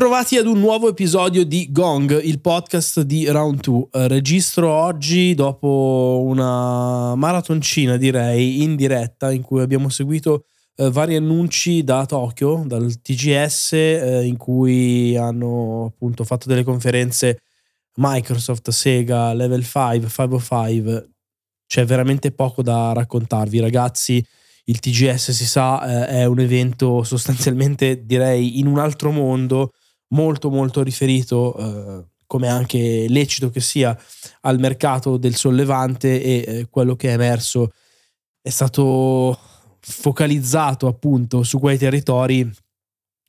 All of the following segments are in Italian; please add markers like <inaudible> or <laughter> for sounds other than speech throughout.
Bentrovati ad un nuovo episodio di Gong, il podcast di Round 2. Eh, registro oggi dopo una maratoncina, direi, in diretta, in cui abbiamo seguito eh, vari annunci da Tokyo, dal TGS, eh, in cui hanno appunto fatto delle conferenze Microsoft, Sega, Level 5, 505. C'è veramente poco da raccontarvi, ragazzi il TGS si sa eh, è un evento sostanzialmente direi in un altro mondo molto molto riferito eh, come anche lecito che sia al mercato del sollevante e eh, quello che è emerso è stato focalizzato appunto su quei territori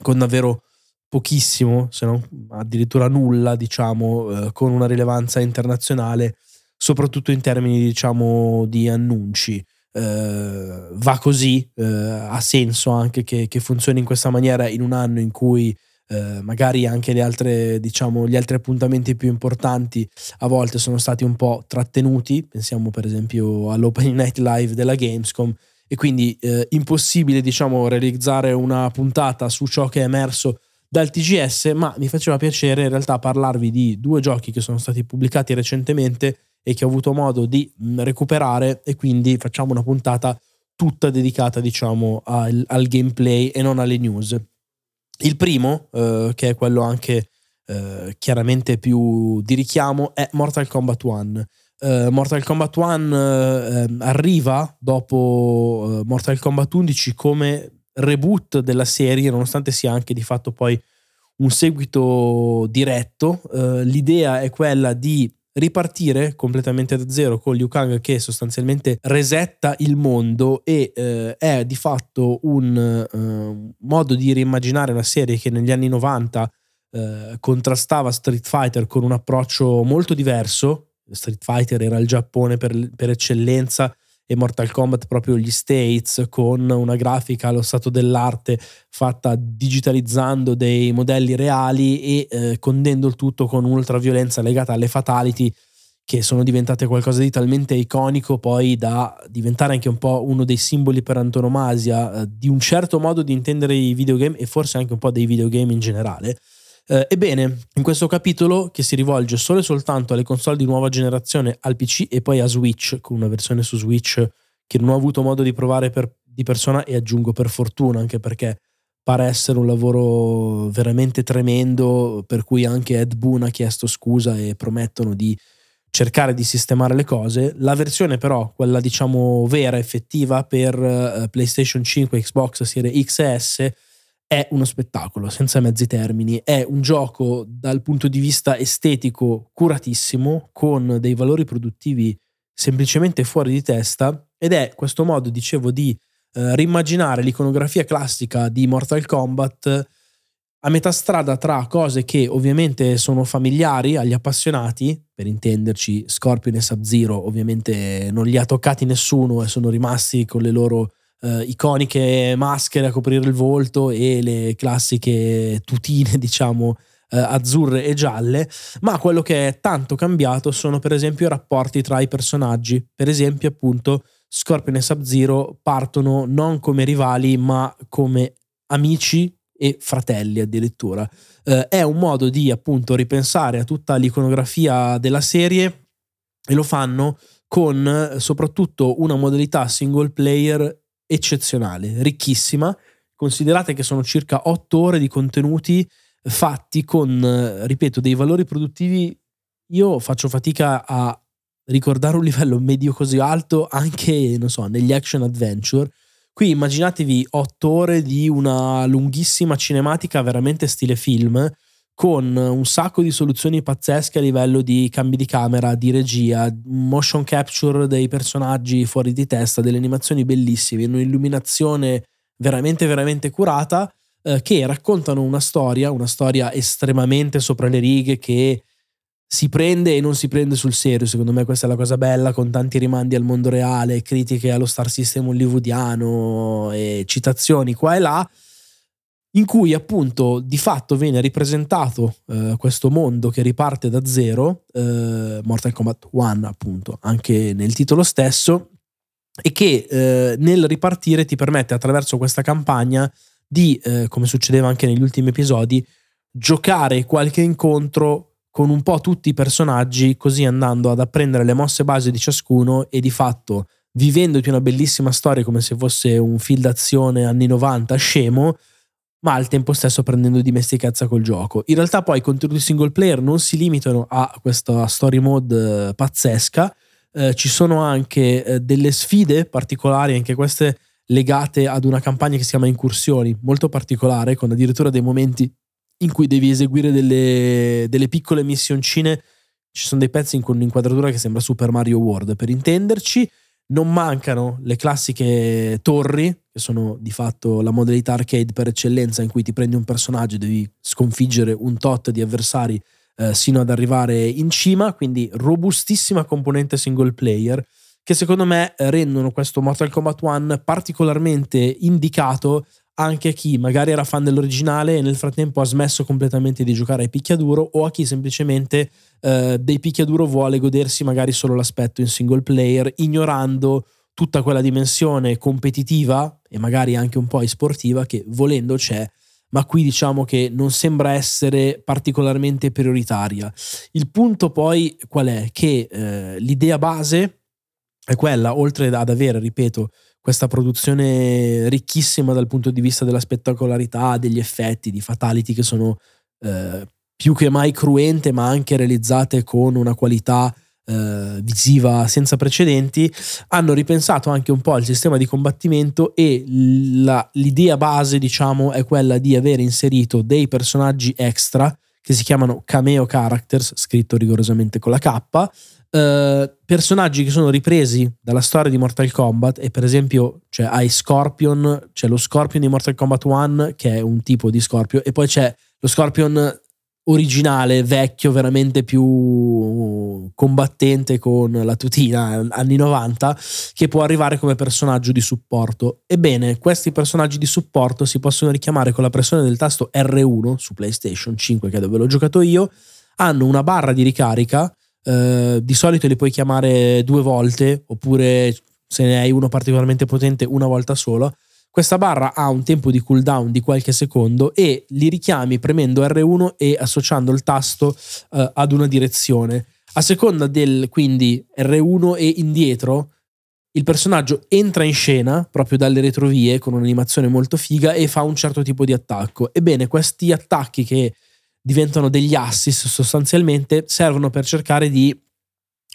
con davvero pochissimo, se non addirittura nulla, diciamo, eh, con una rilevanza internazionale, soprattutto in termini, diciamo, di annunci. Eh, va così, eh, ha senso anche che, che, funzioni in questa maniera in un anno in cui eh, magari anche le altre, diciamo, gli altri appuntamenti più importanti a volte sono stati un po' trattenuti, pensiamo per esempio all'Open Night Live della Gamescom. E quindi eh, impossibile diciamo realizzare una puntata su ciò che è emerso dal TGS, ma mi faceva piacere in realtà parlarvi di due giochi che sono stati pubblicati recentemente e che ho avuto modo di mm, recuperare. E quindi facciamo una puntata tutta dedicata diciamo al, al gameplay e non alle news. Il primo, eh, che è quello anche eh, chiaramente più di richiamo, è Mortal Kombat 1. Uh, Mortal Kombat 1 uh, arriva dopo uh, Mortal Kombat 11 come reboot della serie, nonostante sia anche di fatto poi un seguito diretto. l'idea è quella di ripartire completamente da zero con Liu Kang che sostanzialmente resetta il mondo e eh, è di fatto un eh, modo di riimmaginare una serie che negli anni 90 eh, contrastava Street Fighter con un approccio molto diverso. Street Fighter era il Giappone per, per eccellenza e Mortal Kombat proprio gli States con una grafica allo stato dell'arte fatta digitalizzando dei modelli reali e eh, condendo il tutto con ultraviolenza legata alle fatality che sono diventate qualcosa di talmente iconico poi da diventare anche un po' uno dei simboli per antonomasia eh, di un certo modo di intendere i videogame e forse anche un po' dei videogame in generale. Eh, ebbene, in questo capitolo, che si rivolge solo e soltanto alle console di nuova generazione, al PC e poi a Switch, con una versione su Switch che non ho avuto modo di provare per, di persona e aggiungo per fortuna, anche perché pare essere un lavoro veramente tremendo, per cui anche Ed Boon ha chiesto scusa e promettono di cercare di sistemare le cose. La versione però, quella diciamo vera, effettiva per uh, PlayStation 5, Xbox Series XS, è uno spettacolo, senza mezzi termini, è un gioco dal punto di vista estetico curatissimo, con dei valori produttivi semplicemente fuori di testa ed è questo modo, dicevo, di eh, rimmaginare l'iconografia classica di Mortal Kombat a metà strada tra cose che ovviamente sono familiari agli appassionati, per intenderci Scorpion e Sub-Zero ovviamente non li ha toccati nessuno e sono rimasti con le loro eh, iconiche maschere a coprire il volto e le classiche tutine, <laughs> diciamo, eh, azzurre e gialle, ma quello che è tanto cambiato sono per esempio i rapporti tra i personaggi. Per esempio, appunto, Scorpion e Sub-Zero partono non come rivali, ma come amici e fratelli addirittura. Eh, è un modo di appunto ripensare a tutta l'iconografia della serie e lo fanno con soprattutto una modalità single player eccezionale, ricchissima. Considerate che sono circa otto ore di contenuti fatti con, ripeto, dei valori produttivi. Io faccio fatica a ricordare un <laughs> livello medio così alto anche, non so, negli action adventure. Qui immaginatevi otto ore di una lunghissima cinematica veramente stile film con un sacco di soluzioni pazzesche a livello di cambi di camera, di regia, motion capture dei personaggi fuori di testa, delle animazioni bellissime, un'illuminazione veramente veramente curata eh, che raccontano una storia, una storia estremamente sopra le righe che si prende e non si prende sul serio, secondo me questa è la cosa bella, con tanti rimandi al mondo reale, critiche allo star system hollywoodiano e citazioni qua e là in cui appunto di fatto viene ripresentato eh, questo mondo che riparte da zero, eh, Mortal Kombat 1 appunto, anche nel titolo stesso, e che eh, nel ripartire ti permette attraverso questa campagna di, eh, come succedeva anche negli ultimi episodi, giocare qualche incontro con un po' tutti i personaggi, così andando ad apprendere le mosse base di ciascuno e di fatto vivendoti una bellissima storia come se fosse un film d'azione anni 90 scemo, ma al tempo stesso prendendo dimestichezza col gioco. In realtà poi i contenuti single player non si limitano a questa story mode eh, pazzesca, eh, ci sono anche eh, delle sfide particolari, anche queste legate ad una campagna che si chiama Incursioni, molto particolare, con addirittura dei momenti in cui devi eseguire delle, delle piccole missioncine. Ci sono dei pezzi in un'inquadratura che sembra Super Mario World, per intenderci. Non mancano le classiche torri, che sono di fatto la modalità arcade per eccellenza, in cui ti prendi un personaggio e devi sconfiggere un tot di avversari eh, sino ad arrivare in cima. Quindi robustissima componente single player che secondo me rendono questo Mortal Kombat 1 particolarmente indicato anche a chi magari era fan dell'originale e nel frattempo ha smesso completamente di giocare ai picchiaduro o a chi semplicemente eh, dei picchiaduro vuole godersi magari solo l'aspetto in single player ignorando tutta quella dimensione competitiva e magari anche un po' esportiva che volendo c'è ma qui diciamo che non sembra essere particolarmente prioritaria. Il punto poi qual è? Che eh, l'idea base è quella, oltre ad avere, ripeto, questa produzione ricchissima dal punto di vista della spettacolarità, degli effetti, di fatality che sono eh, più che mai cruente, ma anche realizzate con una qualità eh, visiva senza precedenti, hanno ripensato anche un po' al sistema di combattimento e la, l'idea base, diciamo, è quella di avere inserito dei personaggi extra che si chiamano cameo characters, scritto rigorosamente con la K, Uh, personaggi che sono ripresi dalla storia di Mortal Kombat e per esempio cioè, hai Scorpion, c'è lo Scorpion di Mortal Kombat 1 che è un tipo di Scorpion e poi c'è lo Scorpion originale, vecchio, veramente più combattente con la tutina anni 90 che può arrivare come personaggio di supporto. Ebbene, questi personaggi di supporto si possono richiamare con la pressione del tasto R1 su PlayStation 5 che è dove l'ho giocato io, hanno una barra di ricarica eh, di solito li puoi chiamare due volte, oppure se ne hai uno particolarmente potente una volta sola. Questa barra ha un tempo di cooldown di qualche secondo e li richiami premendo R1 e associando il tasto eh, ad una direzione. A seconda del quindi R1 e indietro, il personaggio entra in scena proprio dalle retrovie con un'animazione molto figa e fa un certo tipo di attacco. Ebbene, questi attacchi che diventano degli assist sostanzialmente, servono per cercare di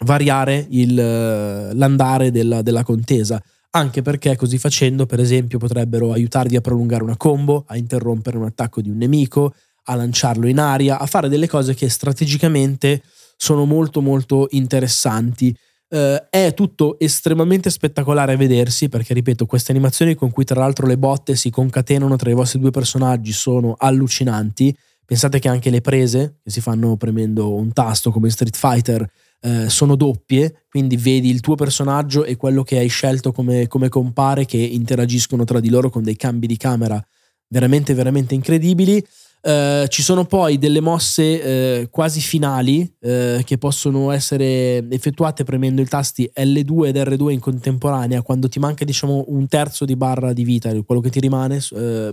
variare il, l'andare della, della contesa anche perché così facendo, per esempio, potrebbero aiutarvi a prolungare una combo, a interrompere un attacco di un nemico, a lanciarlo in aria, a fare delle cose che strategicamente sono molto molto interessanti. Uh, è tutto estremamente spettacolare a vedersi perché, ripeto, queste animazioni con cui tra l'altro le botte si concatenano tra i vostri due personaggi sono allucinanti Pensate che anche le prese che si fanno premendo un tasto come in Street Fighter eh, sono doppie, quindi vedi il tuo personaggio e quello che hai scelto come, come compare che interagiscono tra di loro con dei cambi di camera veramente, veramente incredibili. Uh, ci sono poi delle mosse uh, quasi finali uh, che possono essere effettuate premendo i tasti L2 ed R2 in contemporanea. Quando ti manca, diciamo, un terzo di barra di vita, quello che ti rimane,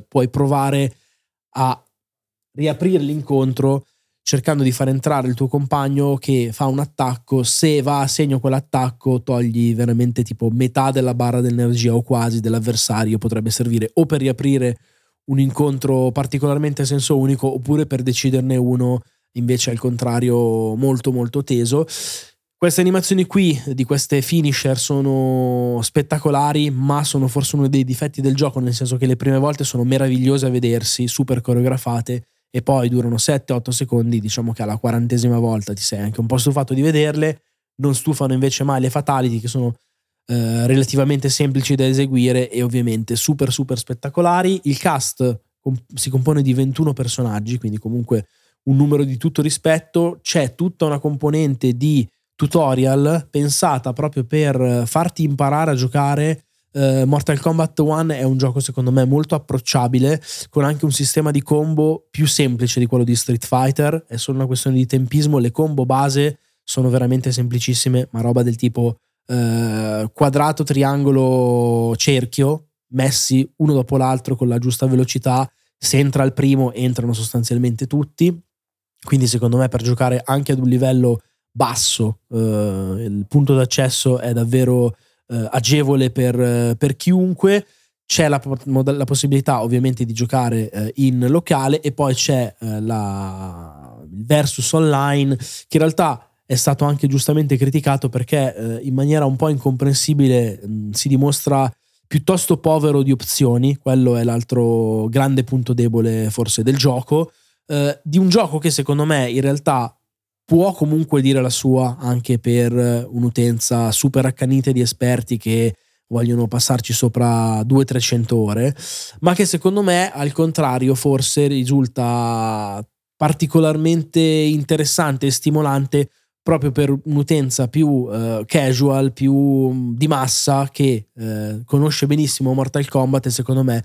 puoi provare a riaprire l'incontro cercando di far entrare il tuo compagno che fa un attacco, se va a segno quell'attacco togli veramente tipo metà della barra dell'energia o quasi dell'avversario, potrebbe servire o per riaprire un incontro particolarmente a senso unico oppure per deciderne uno invece al contrario molto molto teso. Queste animazioni qui di queste finisher sono spettacolari, ma sono forse uno dei difetti del gioco, nel senso che le prime volte sono meravigliose a vedersi, super coreografate e poi durano 7-8 secondi, diciamo che alla quarantesima volta ti sei anche un po' stufato di vederle, non stufano invece mai le fatality che sono eh, relativamente semplici da eseguire e ovviamente super super spettacolari. Il cast si compone di 21 personaggi, quindi comunque un numero di tutto rispetto, c'è tutta una componente di tutorial pensata proprio per farti imparare a giocare Uh, Mortal Kombat 1 è un gioco secondo me molto approcciabile con anche un sistema di combo più semplice di quello di Street Fighter. È solo una questione di tempismo. Le combo base sono veramente semplicissime ma roba del tipo uh, quadrato triangolo cerchio messi uno dopo l'altro con la giusta velocità. Se entra il primo entrano sostanzialmente tutti, quindi secondo me per giocare anche ad un livello basso eh, il punto d'accesso è davvero eh, agevole per, per, chiunque. C'è la, la, possibilità ovviamente di giocare eh, in locale e poi c'è eh, la, il versus online che in realtà è stato anche giustamente criticato perché eh, in maniera un po' incomprensibile mh, si dimostra piuttosto povero di opzioni, quello è l'altro grande punto debole forse del gioco, eh, di un gioco che secondo me in realtà può comunque dire la sua anche per un'utenza super accanita di esperti che vogliono passarci sopra 200-300 ore, ma che secondo me al contrario forse risulta particolarmente interessante e stimolante proprio per un'utenza più uh, casual, più di massa che uh, conosce benissimo Mortal Kombat e secondo me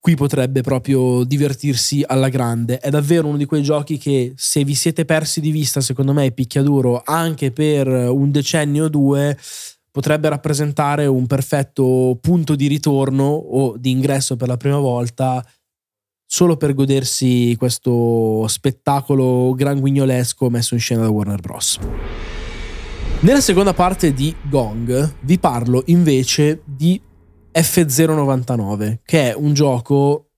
qui potrebbe proprio divertirsi alla grande. È davvero uno di quei giochi che se vi siete persi di vista, secondo me picchiaduro anche per un decennio o due, potrebbe rappresentare un perfetto punto di ritorno o di ingresso per la prima volta solo per godersi questo spettacolo gran guignolesco messo in scena da Warner Bros. Nella seconda parte di Gong vi parlo invece di F099, che è un gioco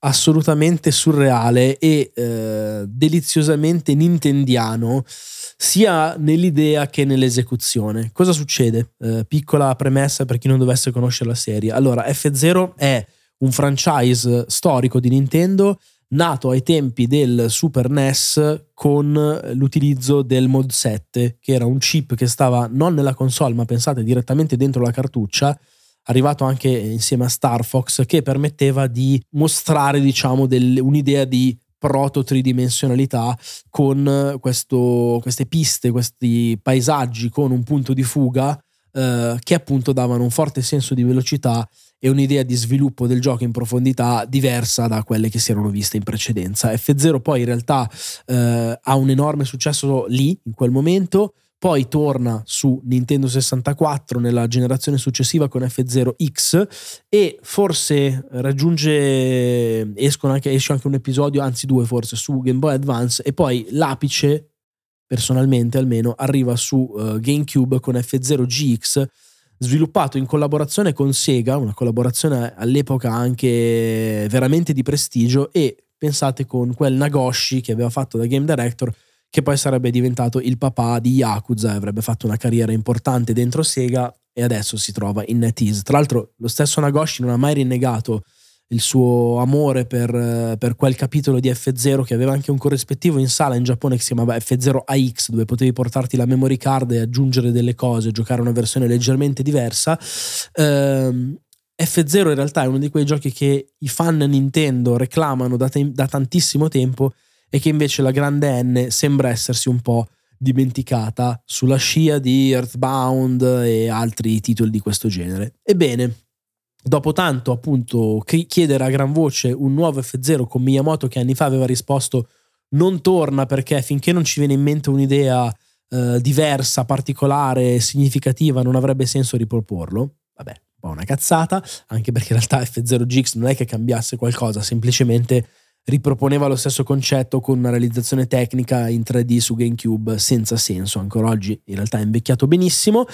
assolutamente surreale e eh, deliziosamente nintendiano sia nell'idea che nell'esecuzione. Cosa succede? Eh, piccola premessa per chi non dovesse conoscere la serie. Allora, F0 è un franchise storico di Nintendo nato ai tempi del Super NES con l'utilizzo del Mod 7, che era un chip che stava non nella console, ma pensate direttamente dentro la cartuccia, arrivato anche insieme a Star Fox, che permetteva di mostrare, diciamo, del, un'idea di proto tridimensionalità con questo, queste piste, questi paesaggi con un punto di fuga eh, che appunto davano un forte senso di velocità e un'idea di sviluppo del gioco in profondità diversa da quelle che si erano viste in precedenza. F0 poi in realtà eh, ha un enorme successo lì, in quel momento, poi torna su Nintendo 64 nella generazione successiva con F0X e forse raggiunge, anche, esce anche un episodio, anzi due forse, su Game Boy Advance e poi l'apice, personalmente almeno, arriva su uh, GameCube con F0GX sviluppato in collaborazione con Sega, una collaborazione all'epoca anche veramente di prestigio e pensate con quel Nagoshi che aveva fatto da game director che poi sarebbe diventato il papà di Yakuza e avrebbe fatto una carriera importante dentro Sega e adesso si trova in NetEase. Tra l'altro lo stesso Nagoshi non ha mai rinnegato il suo amore per, per, quel capitolo di F0 che aveva anche un corrispettivo in sala in Giappone che si chiamava F0 AX dove potevi portarti la memory card e aggiungere delle cose, giocare una versione leggermente diversa. Ehm, F0 in realtà è uno di quei giochi che i fan Nintendo reclamano da, te- da tantissimo tempo e che invece la grande N sembra essersi un po' dimenticata sulla scia di Earthbound e altri titoli di questo genere. Ebbene, dopo tanto appunto chiedere a gran voce un nuovo F0 con Miyamoto che anni fa aveva risposto non torna perché finché non ci viene in mente un'idea eh, diversa, particolare, significativa non avrebbe senso riproporlo. Vabbè, un po' una cazzata, anche perché in realtà F0GX non è che cambiasse qualcosa, semplicemente riproponeva lo stesso concetto con una realizzazione tecnica in 3D su GameCube senza senso, ancora oggi in realtà è invecchiato benissimo.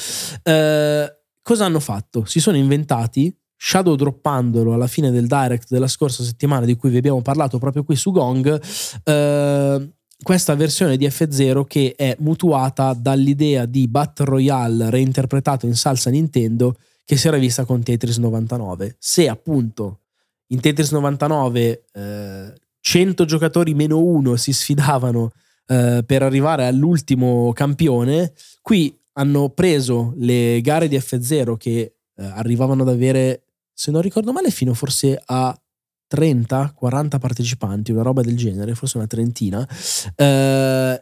Eh, cosa hanno fatto? Si sono inventati, shadow droppandolo alla fine del direct della scorsa settimana di cui vi abbiamo parlato proprio qui su Gong, eh, questa versione di F0 che è mutuata dall'idea di Battle Royale reinterpretato in salsa Nintendo che si era vista con Tetris 99. Se appunto in Tetris 99 eh, 100 giocatori meno uno si sfidavano eh, per arrivare all'ultimo campione, qui hanno preso le gare di F0 che eh, arrivavano ad avere, se non ricordo male, fino forse a 30-40 partecipanti, una roba del genere, forse una trentina, eh,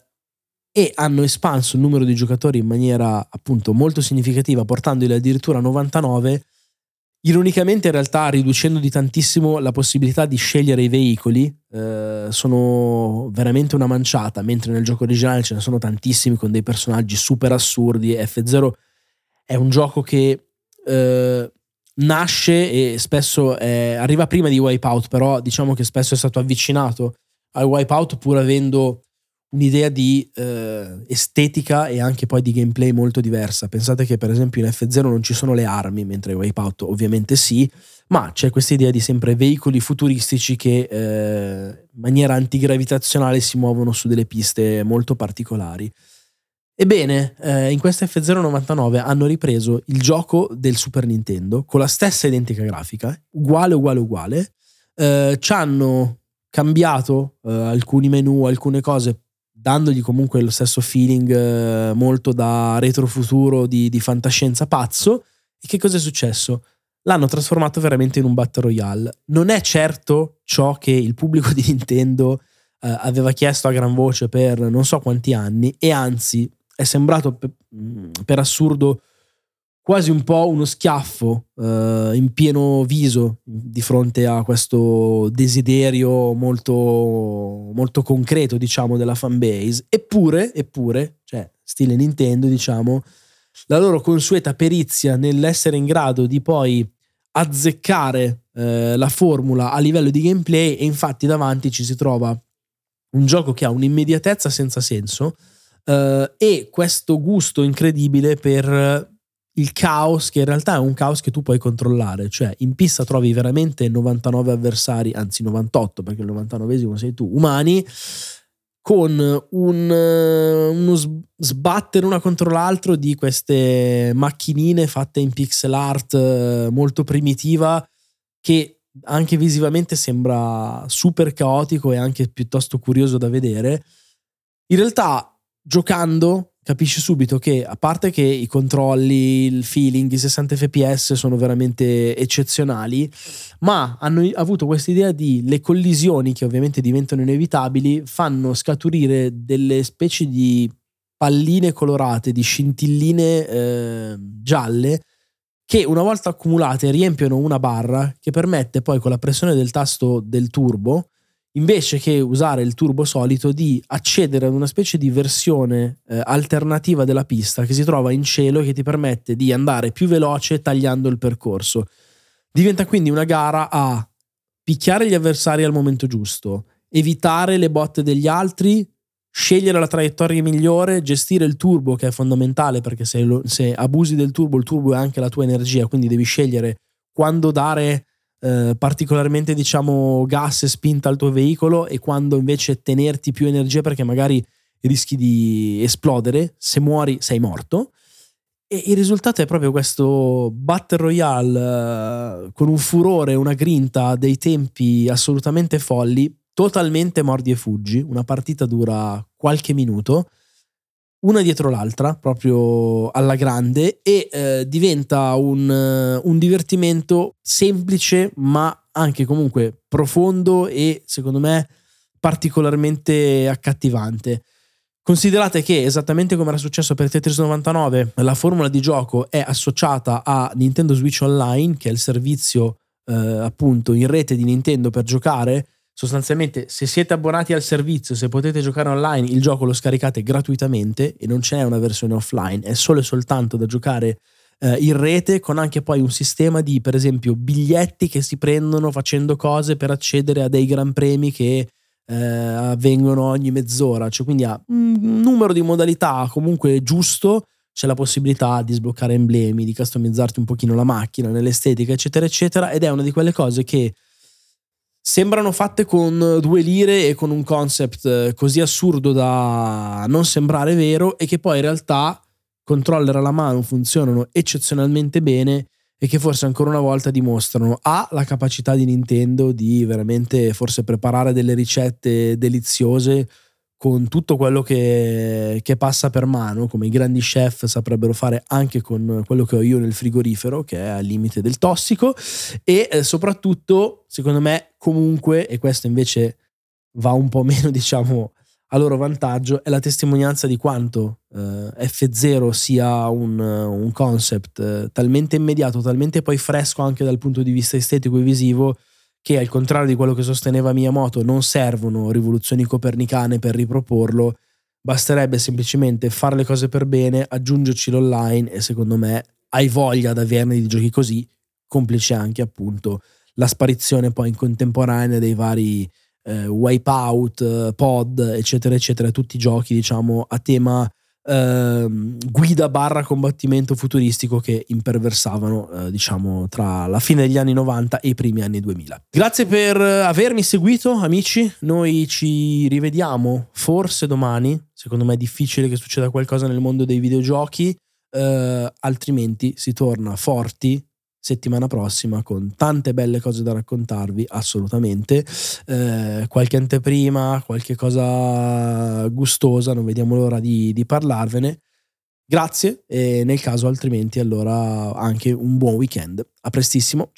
e hanno espanso il numero di giocatori in maniera appunto molto significativa, portandoli addirittura a 99 Ironicamente, in realtà, riducendo di tantissimo la possibilità di scegliere i veicoli, eh, sono veramente una manciata, mentre nel gioco originale ce ne sono tantissimi con dei personaggi super assurdi. F0 è un gioco che eh, nasce e spesso è, arriva prima di Wipeout, però diciamo che spesso è stato avvicinato al Wipeout pur avendo un'idea di eh, estetica e anche poi di gameplay molto diversa. Pensate che per esempio in F0 non ci sono le armi, mentre in Wipeout ovviamente sì, ma c'è questa idea di sempre veicoli futuristici che eh, in maniera antigravitazionale si muovono su delle piste molto particolari. Ebbene, eh, in questa F099 hanno ripreso il gioco del Super Nintendo con la stessa identica grafica, uguale, uguale, uguale. Eh, ci hanno cambiato eh, alcuni menu, alcune cose, dandogli comunque lo stesso feeling eh, molto da retrofuturo di, di fantascienza pazzo. E che cosa è successo? L'hanno trasformato veramente in un Battle Royale. Non è certo ciò che il pubblico di Nintendo eh, aveva chiesto a gran voce per non so quanti anni, e anzi è sembrato mm, per assurdo quasi un po' uno schiaffo uh, in pieno viso di fronte a questo desiderio molto, molto concreto, diciamo, della fanbase. Eppure, eppure, cioè, stile Nintendo, diciamo, la loro consueta perizia nell'essere in grado di poi azzeccare uh, la formula a livello di gameplay e infatti davanti ci si trova un gioco che ha un'immediatezza senza senso, Uh, e questo gusto incredibile per il caos, che in realtà è un caos che tu puoi controllare, cioè in pista trovi veramente 99 avversari, anzi 98 perché il 99esimo sei tu, umani, con un, uno sbattere una contro l'altro di queste macchinine fatte in pixel art eh, molto primitiva che anche visivamente sembra super caotico e anche piuttosto curioso da vedere. In realtà giocando capisci subito che a parte che i controlli, il feeling, i 60 fps sono veramente eccezionali, ma hanno avuto questa idea di le collisioni che ovviamente diventano inevitabili fanno scaturire delle specie di palline colorate, di scintilline eh, gialle che una volta accumulate riempiono una barra che permette poi con la pressione del tasto del turbo invece che usare il turbo solito, di accedere ad una specie di versione eh, alternativa della pista che si trova in cielo e che ti permette di andare più veloce tagliando il percorso. Diventa quindi una gara a picchiare gli avversari al momento giusto, evitare le botte degli altri, scegliere la traiettoria migliore, gestire il turbo che è fondamentale perché se, lo, se abusi del turbo, il turbo è anche la tua energia, quindi devi scegliere quando dare eh, particolarmente diciamo gas e spinta al tuo veicolo e quando invece tenerti più energia perché magari rischi di esplodere, se muori sei morto. E il risultato è proprio questo Battle Royale uh, con un furore, una grinta, dei tempi assolutamente folli, totalmente mordi e fuggi. Una partita dura qualche minuto una dietro l'altra, proprio alla grande, e eh, diventa un, un, divertimento semplice, ma anche comunque profondo e secondo me particolarmente accattivante. Considerate che esattamente come era successo per Tetris 99, la formula di gioco è associata a Nintendo Switch Online, che è il servizio eh, appunto in rete di Nintendo per giocare sostanzialmente se siete abbonati al servizio, se potete giocare online, il gioco lo scaricate gratuitamente e non c'è una versione offline, è solo e soltanto da giocare eh, in rete con anche poi un sistema di per esempio biglietti che si prendono facendo cose per accedere a dei gran premi che eh, avvengono ogni mezz'ora, cioè quindi ha un numero di modalità comunque giusto c'è la possibilità di sbloccare emblemi, di customizzarti un pochino la macchina nell'estetica, eccetera, eccetera, ed è una di quelle cose che sembrano fatte con due lire e con un concept eh, così assurdo da non sembrare vero e che poi in realtà controller alla mano funzionano eccezionalmente bene e che forse ancora una volta dimostrano. A la capacità di Nintendo di veramente forse preparare delle ricette deliziose con tutto quello che, che, passa per mano, come i grandi chef saprebbero fare anche con quello che ho io nel frigorifero, che è al limite del tossico, e eh, soprattutto, secondo me, comunque, e questo invece va un po' <laughs> meno, diciamo, a loro vantaggio, è la testimonianza di quanto eh, F0 sia un, un concept eh, talmente immediato, talmente poi fresco anche dal punto di vista estetico e visivo, che al contrario di quello che sosteneva Miyamoto non servono rivoluzioni copernicane per riproporlo, basterebbe semplicemente fare le cose per bene, aggiungerci l'online e secondo me hai voglia da averne di giochi così, complice anche appunto la sparizione poi in contemporanea dei vari eh, Wipeout, Pod, eccetera, eccetera, tutti i giochi diciamo a tema eh, guida barra combattimento futuristico che imperversavano eh, diciamo tra la fine degli anni 90 e i primi anni 2000. Grazie per avermi seguito amici, noi ci rivediamo forse domani, secondo me è difficile che succeda qualcosa nel mondo dei videogiochi, eh, altrimenti si torna forti settimana prossima con tante belle cose da raccontarvi, assolutamente. Eh, qualche anteprima, qualche cosa gustosa, non vediamo l'ora di, di parlarvene. Grazie e nel caso altrimenti allora anche un buon weekend. A prestissimo.